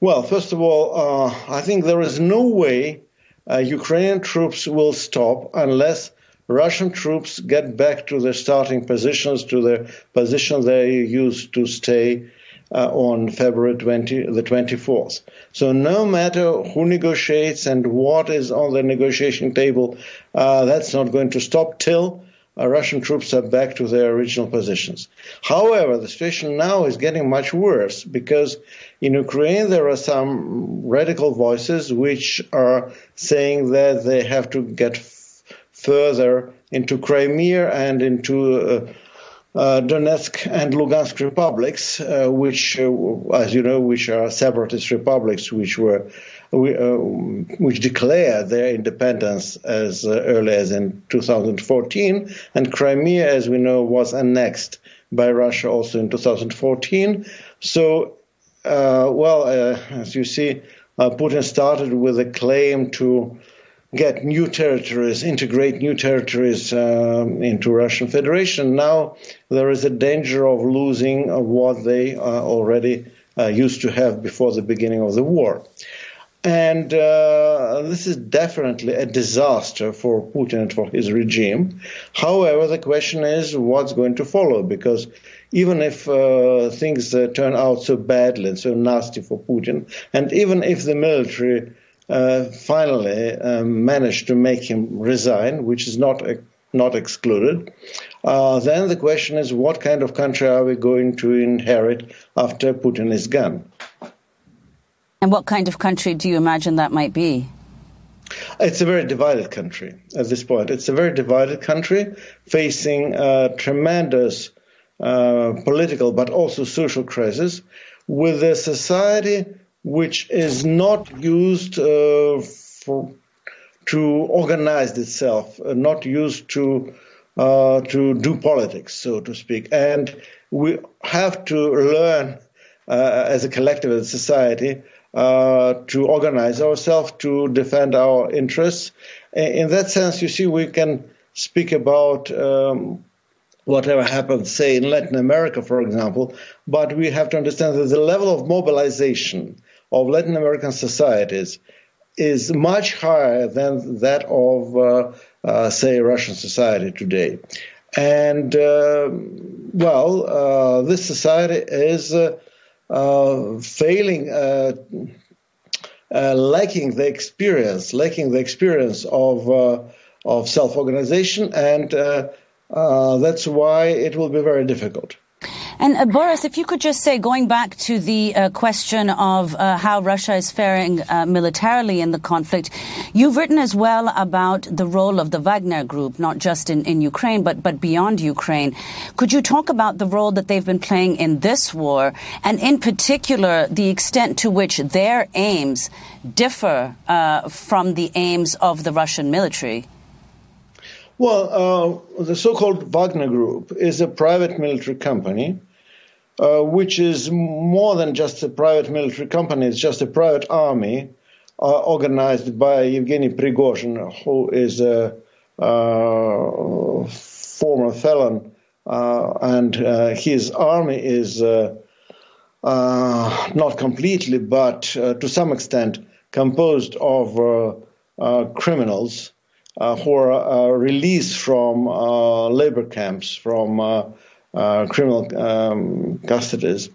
well, first of all, uh, I think there is no way uh, Ukrainian troops will stop unless Russian troops get back to their starting positions, to the position they used to stay uh, on February 20, the 24th. So no matter who negotiates and what is on the negotiation table, uh, that's not going to stop till uh, Russian troops are back to their original positions. However, the situation now is getting much worse because in Ukraine there are some radical voices which are saying that they have to get further into Crimea and into uh, uh, Donetsk and Lugansk republics, uh, which, uh, as you know, which are separatist republics, which were uh, which declared their independence as uh, early as in 2014, and Crimea, as we know, was annexed by Russia also in 2014. So, well, as you see, Putin started with a claim to get new territories, integrate new territories um, into Russian Federation. Now there is a danger of losing what they uh, already uh, used to have before the beginning of the war. And uh, this is definitely a disaster for Putin and for his regime. However, the question is what's going to follow, because even if uh, things uh, turn out so badly and so nasty for Putin, and even if the military uh, finally um, managed to make him resign, which is not not excluded. Uh, then the question is, what kind of country are we going to inherit after Putin is gone? And what kind of country do you imagine that might be? It's a very divided country at this point. It's a very divided country facing a tremendous uh, political but also social crisis with a society which is not used uh, for, to organize itself, uh, not used to uh, to do politics, so to speak. And we have to learn uh, as a collective, as a society, uh, to organize ourselves to defend our interests. In that sense, you see, we can speak about um, whatever happens, say, in Latin America, for example, but we have to understand that the level of mobilization of Latin American societies is much higher than that of, uh, uh, say, Russian society today. And, uh, well, uh, this society is uh, uh, failing, lacking the experience, lacking the experience of, of self organization, and that's why it will be very difficult. And uh, Boris, if you could just say, going back to the uh, question of uh, how Russia is faring uh, militarily in the conflict, you've written as well about the role of the Wagner Group, not just in, in Ukraine, but, but beyond Ukraine. Could you talk about the role that they've been playing in this war, and in particular, the extent to which their aims differ uh, from the aims of the Russian military? Well, uh, the so called Wagner Group is a private military company uh, which is more than just a private military company, it's just a private army uh, organized by Evgeny Prigozhin, who is a uh, former felon, uh, and his army is not completely, but to some extent, composed of criminals who are released from labor camps, from uh, criminal um, custodies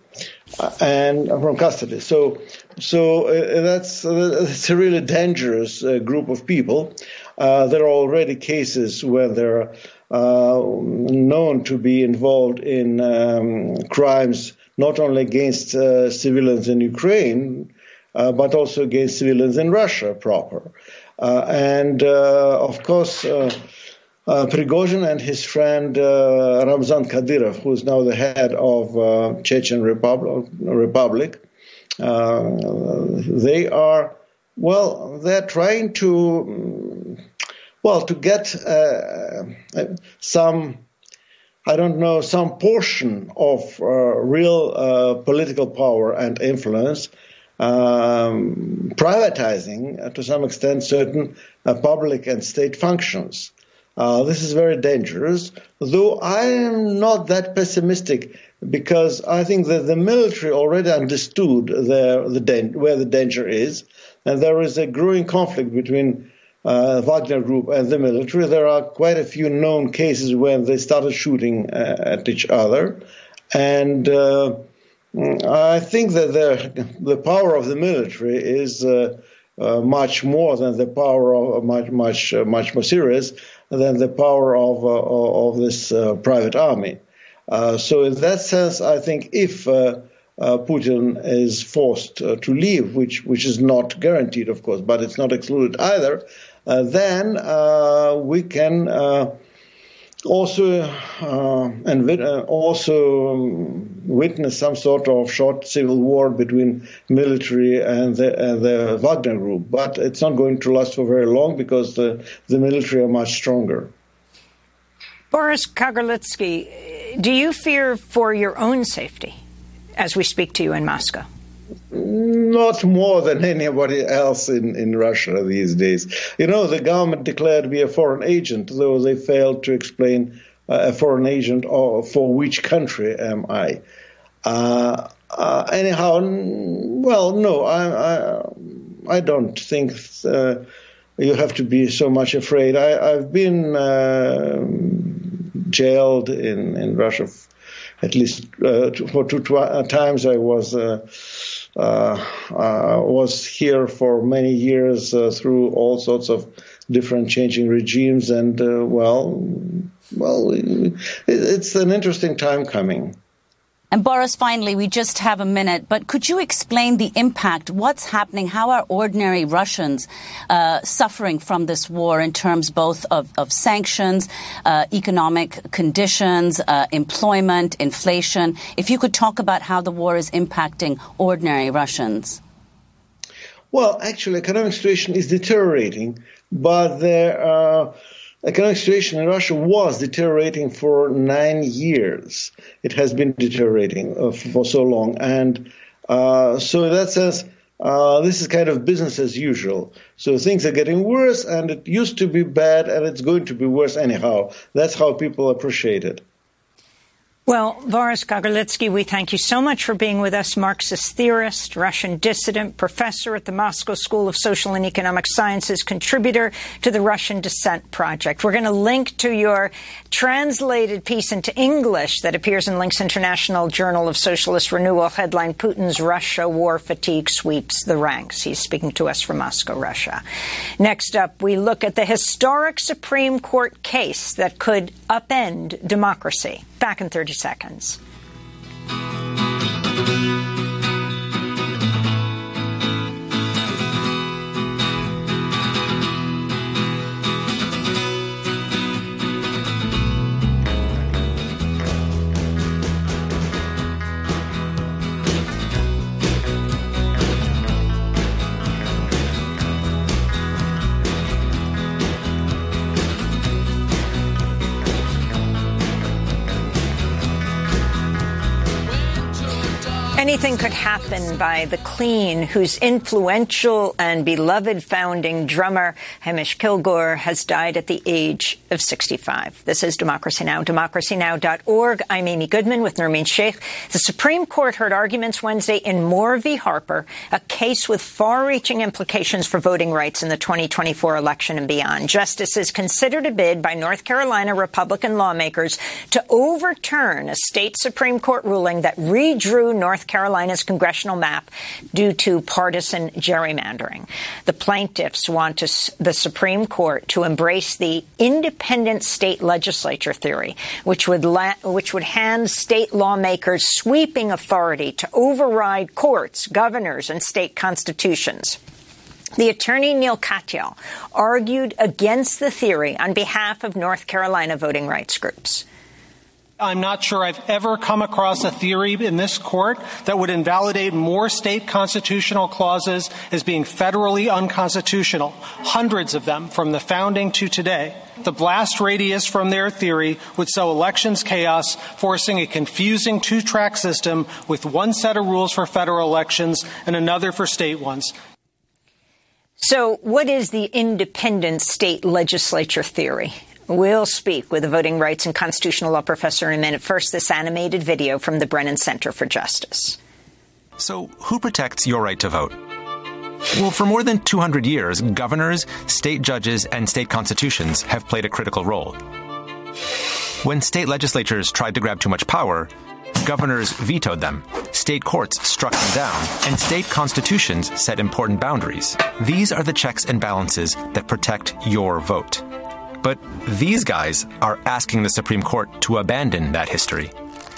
uh, and from custody. So, so uh, that's that's a really dangerous uh, group of people. Uh, there are already cases where they're uh, known to be involved in um, crimes not only against civilians in Ukraine, but also against civilians in Russia proper. And of course uh, Prigozhin and his friend uh, Ramzan Kadyrov, who is now the head of uh, Chechen Republic, Republic uh, they are, well, they're trying to, well, to get uh, some, I don't know, some portion of uh, real political power and influence. Um, privatizing to some extent certain public and state functions. Uh, this is very dangerous, though I am not that pessimistic because I think that the military already understood the, the where the danger is, and there is a growing conflict between uh, Wagner Group and the military. There are quite a few known cases when they started shooting uh, at each other, and uh, I think that the the power of the military is. Uh, uh, much more than the power of much much much more serious than the power of, uh, of this uh, private army. Uh, so, in that sense, I think if Putin is forced to leave, which which is not guaranteed, of course, but it's not excluded either, then we can also uh, and uh, also um, witness some sort of short civil war between military and the, and the, Wagner group. But it's not going to last for very long because the, the military are much stronger. Boris Kagarlitsky, do you fear for your own safety as we speak to you in Moscow? Not more than anybody else in, in Russia these days. You know, the government declared me a foreign agent, though they failed to explain uh, a foreign agent or for which country am I. Uh, uh, anyhow, well, no, I, I, I don't think uh, you have to be so much afraid. I, have been uh, jailed in, in Russia at least uh, for two times. I was uh, uh, Uh, uh, was here for many years uh, through all sorts of different changing regimes, and uh, well, well, it's an interesting time coming. And Boris, finally, we just have a minute, but could you explain the impact? What's happening? How are ordinary Russians uh, suffering from this war in terms both of, of sanctions, uh, economic conditions, uh, employment, inflation? If you could talk about how the war is impacting ordinary Russians. Well, actually, economic situation is deteriorating, but there are economic situation in Russia was deteriorating for nine years. It has been deteriorating uh, for so long. And uh, so, in that sense, uh, this is kind of business as usual. So things are getting worse, and it used to be bad, and it's going to be worse anyhow. That's how people appreciate it. Well, Boris Kagarlitsky, we thank you so much for being with us. Marxist theorist, Russian dissident, professor at the Moscow School of Social and Economic Sciences, contributor to the Russian Dissent Project. We're going to link to your translated piece into English that appears in Links International Journal of Socialist Renewal, headline Putin's Russia War Fatigue Sweeps the Ranks. He's speaking to us from Moscow, Russia. Next up, we look at the historic Supreme Court case that could upend democracy. Back in 30 seconds. Anything could happen by the Clean, whose influential and beloved founding drummer, Hamish Kilgour, has died at the age of 65. This is Democracy Now!, democracynow.org. I'm Amy Goodman with Nermeen Sheikh. The Supreme Court heard arguments Wednesday in Moore v. Harper, a case with far-reaching implications for voting rights in the 2024 election and beyond. Justices considered a bid by North Carolina Republican lawmakers to overturn a state Supreme Court ruling that redrew North Carolina's congressional map due to partisan gerrymandering. The plaintiffs want to, the Supreme Court to embrace the independent state legislature theory, which would la- which would hand state lawmakers sweeping authority to override courts, governors, and state constitutions. The attorney Neil Katyal argued against the theory on behalf of North Carolina voting rights groups. I'm not sure I've ever come across a theory in this court that would invalidate more state constitutional clauses as being federally unconstitutional. Hundreds of them from the founding to today. The blast radius from their theory would sow elections chaos, forcing a confusing two track system with one set of rules for federal elections and another for state ones. So, what is the independent state legislature theory? We'll speak with a voting rights and constitutional law professor in a minute. First, this animated video from the Brennan Center for Justice. So, who protects your right to vote? Well, for more than 200 years, governors, state judges, and state constitutions have played a critical role. When state legislatures tried to grab too much power, governors vetoed them, state courts struck them down, and state constitutions set important boundaries. These are the checks and balances that protect your vote. But these guys are asking the Supreme Court to abandon that history,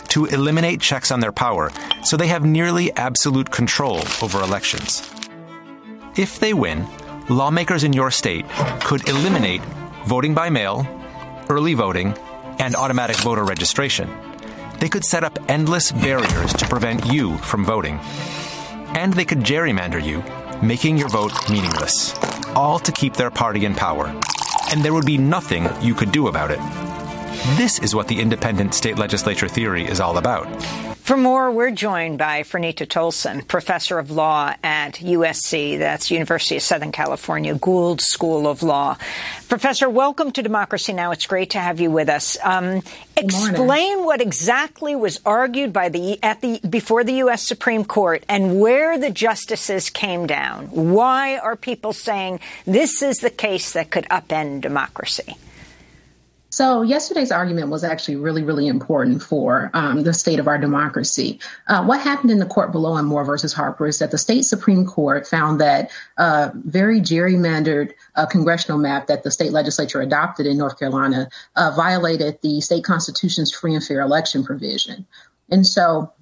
to eliminate checks on their power so they have nearly absolute control over elections. If they win, lawmakers in your state could eliminate voting by mail, early voting, and automatic voter registration. They could set up endless barriers to prevent you from voting. And they could gerrymander you, making your vote meaningless, all to keep their party in power and there would be nothing you could do about it. This is what the independent state legislature theory is all about. For more, we're joined by Franita Tolson, professor of law at USC, that's University of Southern California, Gould School of Law. Professor, welcome to Democracy Now! It's great to have you with us. Um, explain what exactly was argued by the at the before the U.S. Supreme Court and where the justices came down. Why are people saying this is the case that could upend democracy? So, yesterday's argument was actually really, really important for um, the state of our democracy. Uh, what happened in the court below in Moore versus Harper is that the state Supreme Court found that uh, very gerrymandered uh, congressional map that the state legislature adopted in North Carolina uh, violated the state constitution's free and fair election provision. And so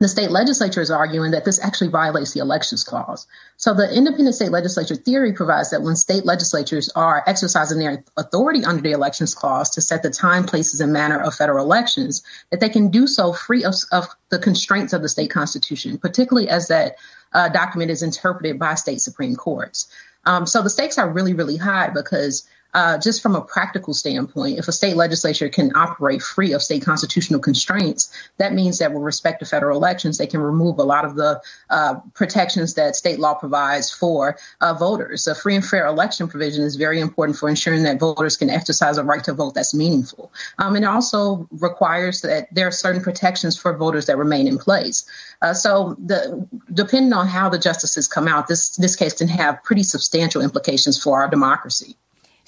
the state legislature is arguing that this actually violates the elections clause. So the independent state legislature theory provides that when state legislatures are exercising their authority under the elections clause to set the time, places, and manner of federal elections, that they can do so free of, of the constraints of the state constitution, particularly as that uh, document is interpreted by state supreme courts. Um, so the stakes are really, really high because uh, just from a practical standpoint, if a state legislature can operate free of state constitutional constraints, that means that with respect to federal elections, they can remove a lot of the uh, protections that state law provides for uh, voters. A free and fair election provision is very important for ensuring that voters can exercise a right to vote that's meaningful. Um, and it also requires that there are certain protections for voters that remain in place. Uh, so, the, depending on how the justices come out, this this case can have pretty substantial implications for our democracy.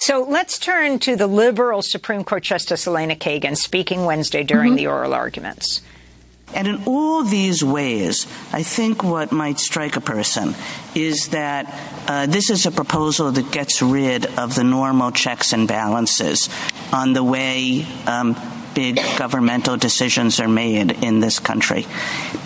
So let's turn to the liberal Supreme Court Justice Elena Kagan speaking Wednesday during mm-hmm. the oral arguments. And in all these ways, I think what might strike a person is that uh, this is a proposal that gets rid of the normal checks and balances on the way um, big governmental decisions are made in this country.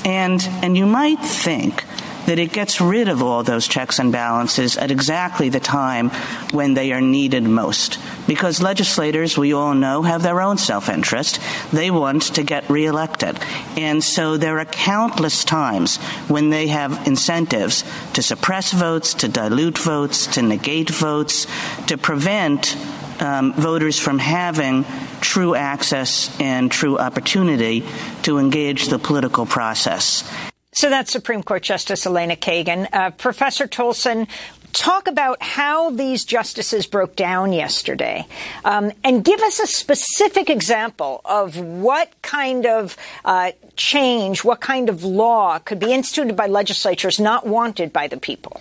And, and you might think that it gets rid of all those checks and balances at exactly the time when they are needed most. Because legislators, we all know, have their own self-interest. They want to get reelected. And so there are countless times when they have incentives to suppress votes, to dilute votes, to negate votes, to prevent um, voters from having true access and true opportunity to engage the political process. So that's Supreme Court Justice Elena Kagan. Uh, Professor Tolson, talk about how these justices broke down yesterday um, and give us a specific example of what kind of uh, change, what kind of law could be instituted by legislatures not wanted by the people.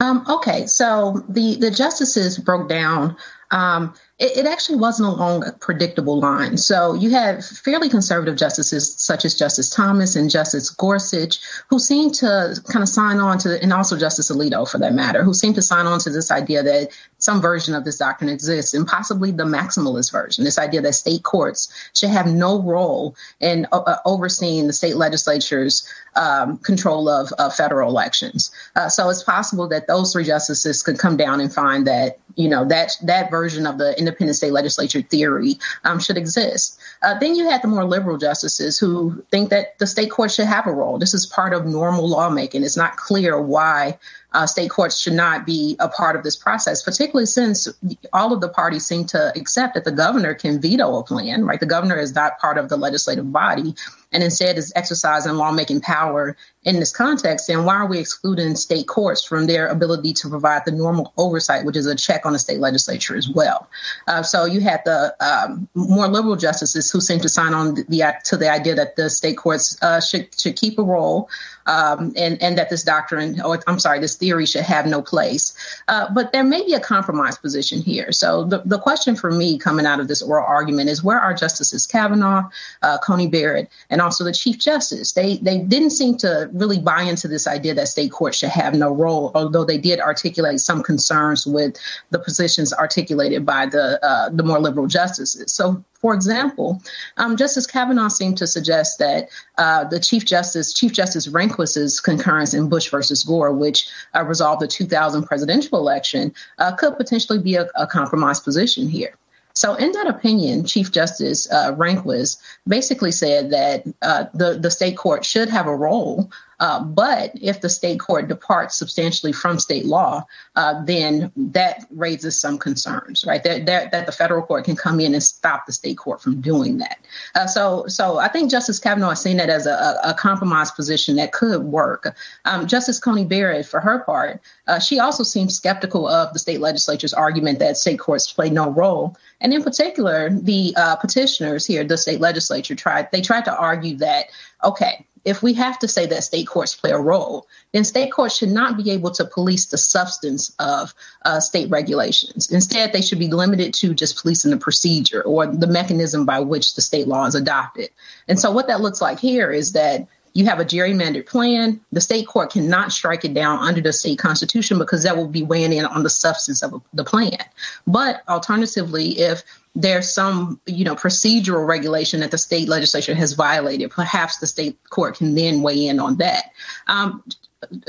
Um, okay, so the, the justices broke down. Um, it, it, actually wasn't along a predictable line. So you have fairly conservative justices such as Justice Thomas and Justice Gorsuch, who seem to kind of sign on to, and also Justice Alito for that matter, who seem to sign on to this idea that some version of this doctrine exists, and possibly the maximalist version, this idea that state courts should have no role in uh, uh overseeing the state legislature's um, control of federal elections. Uh, so it's possible that those three justices could come down and find that you know that that version of the independent state legislature theory um, should exist. Uh, then you had the more liberal justices who think that the state court should have a role. This is part of normal lawmaking. It's not clear why uh, state courts should not be a part of this process, particularly since all of the parties seem to accept that the governor can veto a plan, right? The governor is not part of the legislative body and instead is exercising lawmaking power in this context. And why are we excluding state courts from their ability to provide the normal oversight, which is a check on the state legislature as well? Uh, so you had the um, more liberal justices who seem to sign on the, to the idea that the state courts uh, should should keep a role um, and, and that this doctrine, or I'm sorry, this theory should have no place. Uh, but there may be a compromise position here. So the, the question for me coming out of this oral argument is where are Justices Kavanaugh, uh, Coney Barrett, and also the Chief Justice? They they didn't seem to really buy into this idea that state courts should have no role, although they did articulate some concerns with the positions articulated by the uh, the more liberal justices. So for example, um, Justice Kavanaugh seemed to suggest that uh, the Chief Justice, Chief Justice Rehnquist's concurrence in Bush versus Gore, which uh, resolved the 2000 presidential election, uh, could potentially be a, a compromise position here. So, in that opinion, Chief Justice uh, Rehnquist basically said that uh, the the state court should have a role uh, but if the state court departs substantially from state law, uh, then that raises some concerns, right? That, that, that the federal court can come in and stop the state court from doing that. Uh, so, so I think Justice Kavanaugh is seeing that as a, a compromise position that could work. Um, Justice Coney Barrett, for her part, uh, she also seems skeptical of the state legislature's argument that state courts play no role. And in particular, the uh, petitioners here, the state legislature tried, they tried to argue that, okay, if we have to say that state courts play a role, then state courts should not be able to police the substance of uh, state regulations. Instead, they should be limited to just policing the procedure or the mechanism by which the state law is adopted. And so, what that looks like here is that you have a gerrymandered plan. The state court cannot strike it down under the state constitution because that will be weighing in on the substance of the plan. But alternatively, if there's some you know procedural regulation that the state legislature has violated perhaps the state court can then weigh in on that um,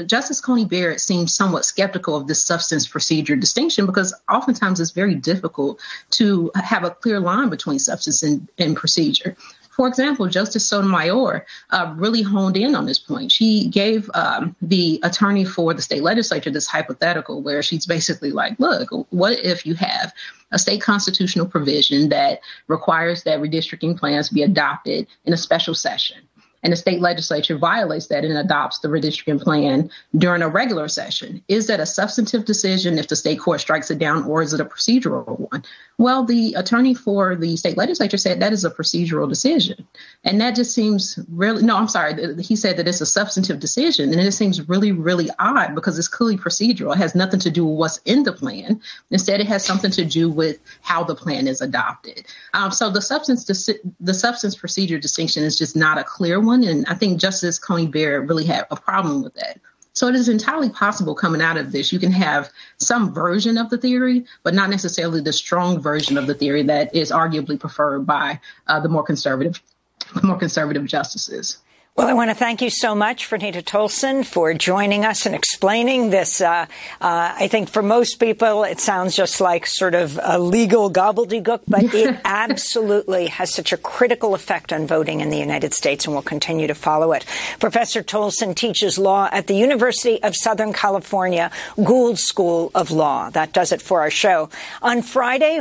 Justice Coney Barrett seems somewhat skeptical of this substance procedure distinction because oftentimes it's very difficult to have a clear line between substance and, and procedure. For example, Justice Sotomayor uh, really honed in on this point. She gave um, the attorney for the state legislature this hypothetical where she's basically like, look, what if you have a state constitutional provision that requires that redistricting plans be adopted in a special session? And the state legislature violates that and adopts the redistricting plan during a regular session. Is that a substantive decision if the state court strikes it down, or is it a procedural one? Well, the attorney for the state legislature said that is a procedural decision. And that just seems really, no, I'm sorry. He said that it's a substantive decision. And it seems really, really odd because it's clearly procedural. It has nothing to do with what's in the plan. Instead, it has something to do with how the plan is adopted. Um, so the substance, the substance procedure distinction is just not a clear one. And I think Justice Coney Barrett really had a problem with that. So it is entirely possible coming out of this, you can have some version of the theory, but not necessarily the strong version of the theory that is arguably preferred by uh, the more conservative, more conservative justices. Well, I want to thank you so much, Franita Tolson, for joining us and explaining this. Uh, uh, I think for most people, it sounds just like sort of a legal gobbledygook, but it absolutely has such a critical effect on voting in the United States, and we'll continue to follow it. Professor Tolson teaches law at the University of Southern California Gould School of Law. That does it for our show. On Friday,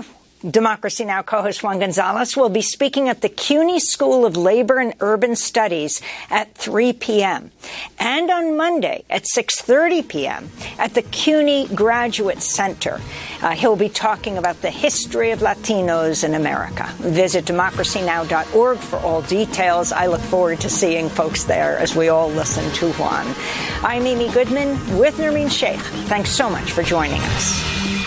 Democracy Now! co-host Juan Gonzalez will be speaking at the CUNY School of Labor and Urban Studies at 3 p.m. and on Monday at 6.30 p.m. at the CUNY Graduate Center. Uh, he'll be talking about the history of Latinos in America. Visit democracynow.org for all details. I look forward to seeing folks there as we all listen to Juan. I'm Amy Goodman with Nermeen Sheikh. Thanks so much for joining us.